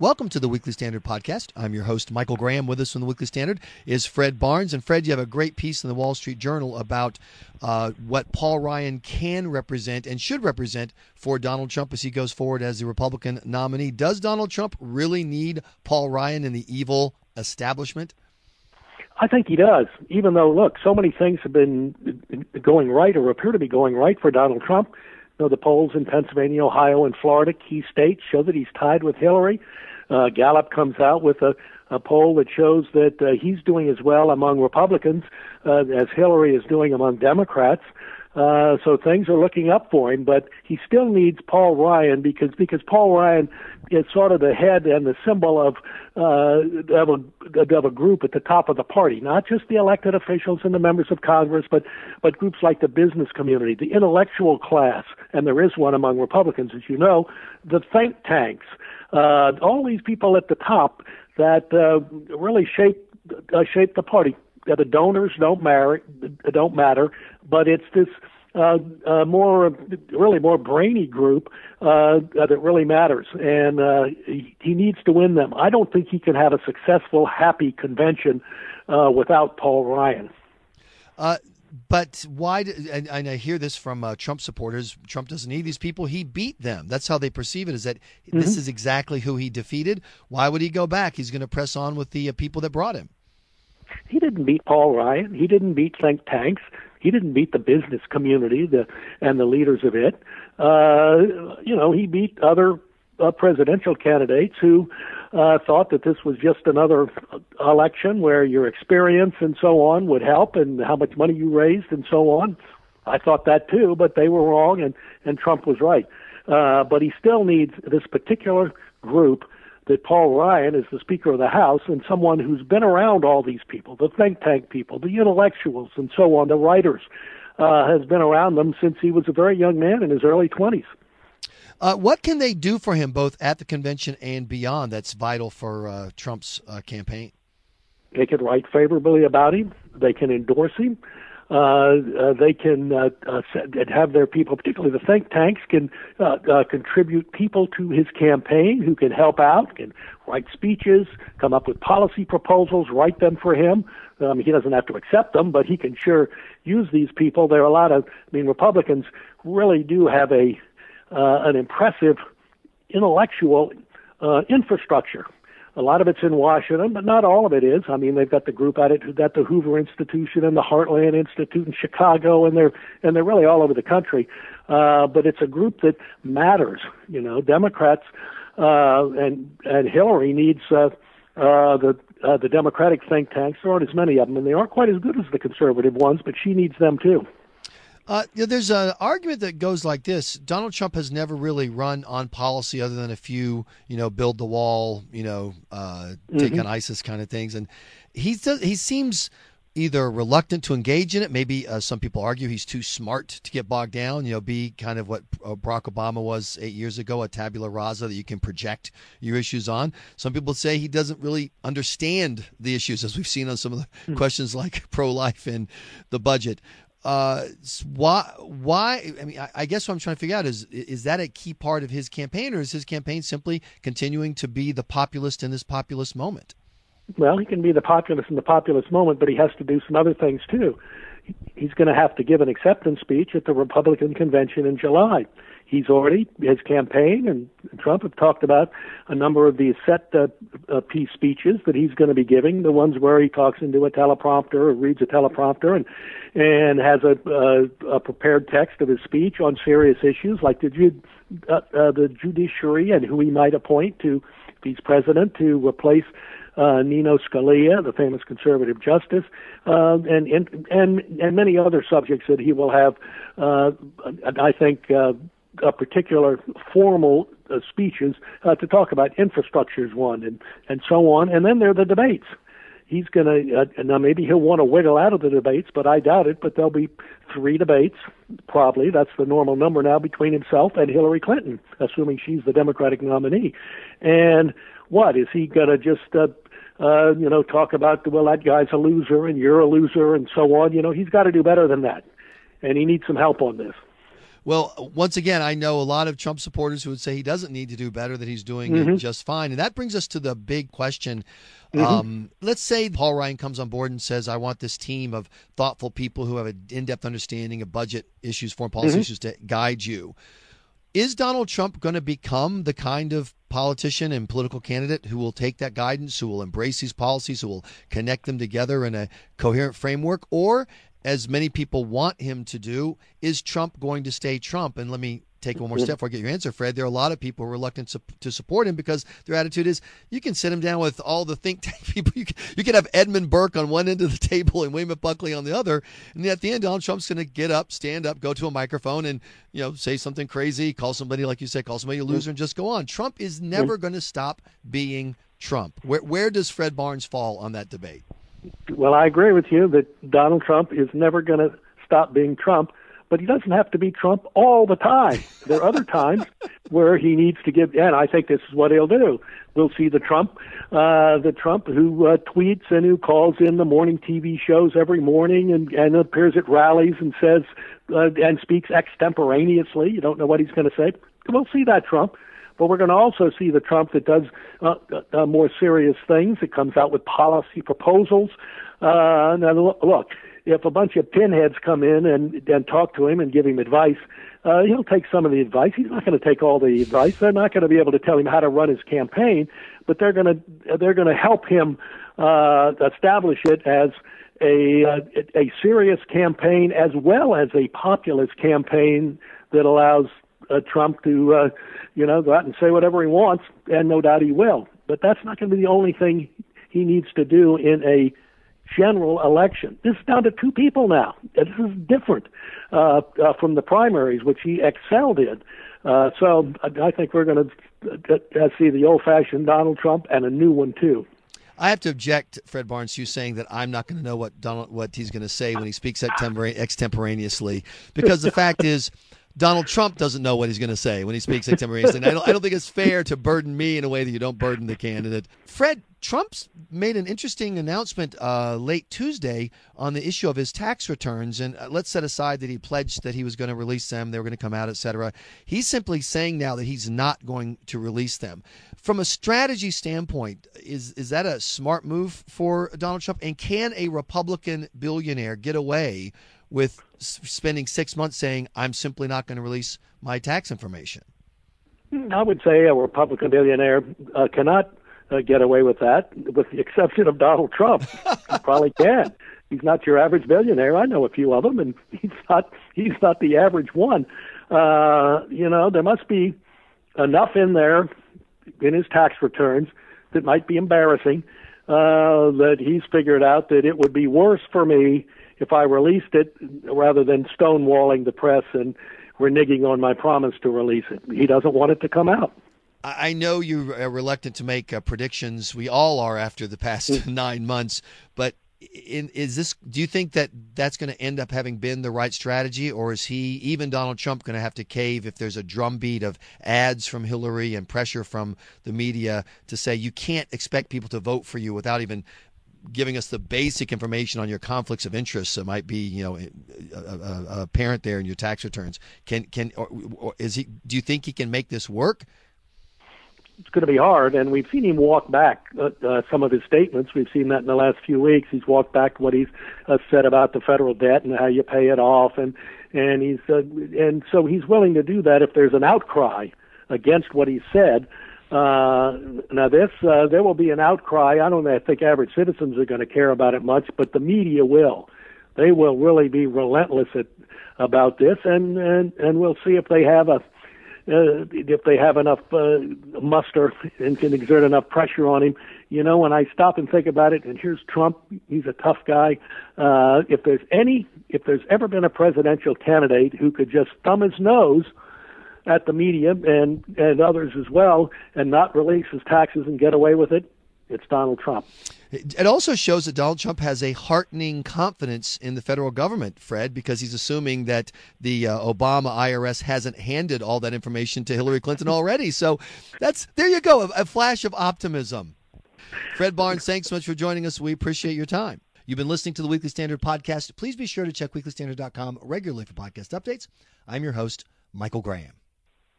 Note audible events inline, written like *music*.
Welcome to the Weekly Standard podcast. I'm your host, Michael Graham. With us from the Weekly Standard is Fred Barnes. And Fred, you have a great piece in the Wall Street Journal about uh, what Paul Ryan can represent and should represent for Donald Trump as he goes forward as the Republican nominee. Does Donald Trump really need Paul Ryan in the evil establishment? I think he does, even though, look, so many things have been going right or appear to be going right for Donald Trump. Know, the polls in Pennsylvania, Ohio, and Florida, key states, show that he's tied with Hillary. Uh, Gallup comes out with a, a poll that shows that uh, he's doing as well among Republicans uh, as Hillary is doing among Democrats. Uh, so things are looking up for him, but he still needs Paul Ryan because because Paul Ryan is sort of the head and the symbol of uh, of a of a group at the top of the party, not just the elected officials and the members of Congress, but but groups like the business community, the intellectual class, and there is one among Republicans, as you know, the think tanks, uh, all these people at the top that uh, really shape uh, shape the party the donors don't matter, don't matter, but it's this uh, uh, more, really more brainy group uh, that really matters, and uh, he, he needs to win them. I don't think he can have a successful, happy convention uh, without Paul Ryan. Uh, but why? And, and, I hear this from uh, Trump supporters. Trump doesn't need these people. He beat them. That's how they perceive it. Is that mm-hmm. this is exactly who he defeated? Why would he go back? He's going to press on with the uh, people that brought him. He didn't beat Paul Ryan. He didn't beat think tanks. He didn't beat the business community the, and the leaders of it. Uh, you know, he beat other uh, presidential candidates who uh, thought that this was just another election where your experience and so on would help and how much money you raised and so on. I thought that too, but they were wrong and, and Trump was right. Uh, but he still needs this particular group that Paul Ryan is the Speaker of the House and someone who's been around all these people, the think tank people, the intellectuals, and so on, the writers, uh, has been around them since he was a very young man in his early 20s. Uh, what can they do for him both at the convention and beyond that's vital for uh, Trump's uh, campaign? They can write favorably about him. They can endorse him. Uh, uh, they can uh, have their people, particularly the think tanks, can uh, uh, contribute people to his campaign who can help out, can write speeches, come up with policy proposals, write them for him. Um, he doesn't have to accept them, but he can sure use these people. There are a lot of, I mean, Republicans really do have a uh, an impressive intellectual uh, infrastructure a lot of it's in Washington, but not all of it is. I mean, they've got the group at it, at the Hoover Institution and the Heartland Institute in Chicago, and they're and they're really all over the country. Uh, but it's a group that matters. You know, Democrats uh, and and Hillary needs uh, uh, the uh, the Democratic think tanks. There aren't as many of them, and they aren't quite as good as the conservative ones, but she needs them too. Uh, there's an argument that goes like this: Donald Trump has never really run on policy other than a few, you know, build the wall, you know, uh, mm-hmm. take on ISIS kind of things, and he does, he seems either reluctant to engage in it. Maybe uh, some people argue he's too smart to get bogged down. You know, be kind of what uh, Barack Obama was eight years ago, a tabula rasa that you can project your issues on. Some people say he doesn't really understand the issues, as we've seen on some of the mm-hmm. questions like *laughs* pro-life and the budget. Uh, why? Why? I mean, I, I, guess what I'm trying to figure out is is that a key part of his campaign, or is his campaign simply continuing to be the populist in this populist moment? Well, he can be the populist in the populist moment, but he has to do some other things too. He's going to have to give an acceptance speech at the Republican convention in July he's already his campaign and Trump have talked about a number of these set uh, uh, piece speeches that he's going to be giving. The ones where he talks into a teleprompter or reads a teleprompter and and has a, uh, a prepared text of his speech on serious issues like the uh, uh, the judiciary and who he might appoint to if he's president to replace uh, Nino Scalia, the famous conservative justice, uh, and, and and and many other subjects that he will have. Uh, I think uh, uh, particular formal uh, speeches uh, to talk about infrastructure is one, and and so on. And then there are the debates. He's going to uh, now maybe he'll want to wiggle out of the debates, but I doubt it. But there'll be three debates, probably. That's the normal number now between himself and Hillary Clinton, assuming she's the Democratic nominee. And what is he going to just uh, uh, you know, talk about well that guy's a loser and you're a loser and so on. You know, he's got to do better than that, and he needs some help on this. Well, once again, I know a lot of Trump supporters who would say he doesn't need to do better, that he's doing mm-hmm. it just fine. And that brings us to the big question. Mm-hmm. Um, let's say Paul Ryan comes on board and says, I want this team of thoughtful people who have an in depth understanding of budget issues, foreign policy mm-hmm. issues to guide you. Is Donald Trump going to become the kind of politician and political candidate who will take that guidance, who will embrace these policies, who will connect them together in a coherent framework? Or, as many people want him to do, is Trump going to stay Trump? And let me take one more step before I get your answer, Fred. There are a lot of people reluctant to support him because their attitude is you can sit him down with all the think tank *laughs* people. You can, you can have Edmund Burke on one end of the table and William Buckley on the other, and at the end, Donald Trump's going to get up, stand up, go to a microphone, and you know say something crazy, call somebody like you said, call somebody a loser, and just go on. Trump is never going to stop being Trump. Where where does Fred Barnes fall on that debate? Well, I agree with you that Donald Trump is never going to stop being Trump but he doesn't have to be Trump all the time. There are other *laughs* times where he needs to give, and I think this is what he'll do. We'll see the Trump, uh, the Trump who uh, tweets and who calls in the morning TV shows every morning and, and appears at rallies and says uh, and speaks extemporaneously. You don't know what he's going to say. We'll see that Trump. But we're going to also see the Trump that does uh, uh, more serious things. It comes out with policy proposals. Uh, now, look, if a bunch of pinheads come in and and talk to him and give him advice, uh, he'll take some of the advice. He's not going to take all the advice. They're not going to be able to tell him how to run his campaign, but they're going to they're going to help him uh, establish it as a uh, a serious campaign as well as a populist campaign that allows uh, Trump to uh, you know go out and say whatever he wants, and no doubt he will. But that's not going to be the only thing he needs to do in a general election. This is down to two people now. This is different uh, uh, from the primaries, which he excelled in. Uh, so I, I think we're going to uh, see the old-fashioned Donald Trump and a new one too. I have to object, Fred Barnes, to you saying that I'm not going to know what Donald what he's going to say when he speaks extemporaneously, because the fact is. Donald Trump doesn't know what he's going to say when he speaks extemporaneously. I don't, I don't think it's fair to burden me in a way that you don't burden the candidate. Fred, Trump's made an interesting announcement uh, late Tuesday on the issue of his tax returns, and uh, let's set aside that he pledged that he was going to release them, they were going to come out, etc. He's simply saying now that he's not going to release them. From a strategy standpoint, is is that a smart move for Donald Trump? And can a Republican billionaire get away with spending six months saying, "I'm simply not going to release my tax information"? I would say a Republican billionaire uh, cannot uh, get away with that, with the exception of Donald Trump. he probably can. He's not your average billionaire. I know a few of them, and *laughs* he's not. He's not the average one. Uh, you know, there must be enough in there in his tax returns that might be embarrassing. Uh, that he's figured out that it would be worse for me if I released it rather than stonewalling the press and reneging on my promise to release it. He doesn't want it to come out. I know you're reluctant to make uh, predictions. We all are after the past mm. *laughs* nine months. But in, is this? Do you think that that's going to end up having been the right strategy, or is he, even Donald Trump, going to have to cave if there's a drumbeat of ads from Hillary and pressure from the media to say you can't expect people to vote for you without even giving us the basic information on your conflicts of interest so might be you know a, a, a parent there in your tax returns can can or, or is he do you think he can make this work it's going to be hard. And we've seen him walk back uh, uh, some of his statements. We've seen that in the last few weeks. He's walked back what he's uh, said about the federal debt and how you pay it off, and and he's uh, and so he's willing to do that if there's an outcry against what he said. Uh, now this uh, there will be an outcry. I don't think average citizens are going to care about it much, but the media will. They will really be relentless at, about this, and and and we'll see if they have a uh, if they have enough uh, muster and can exert enough pressure on him. You know, when I stop and think about it, and here's Trump, he's a tough guy. Uh, if there's any, if there's ever been a presidential candidate who could just thumb his nose at the media and and others as well, and not release his taxes and get away with it, it's Donald Trump. It also shows that Donald Trump has a heartening confidence in the federal government, Fred, because he's assuming that the uh, Obama IRS hasn't handed all that information to Hillary Clinton already. So that's there you go, a, a flash of optimism. Fred Barnes, thanks so much for joining us. We appreciate your time. You've been listening to the Weekly Standard podcast. Please be sure to check weeklystandard.com regularly for podcast updates. I'm your host, Michael Graham.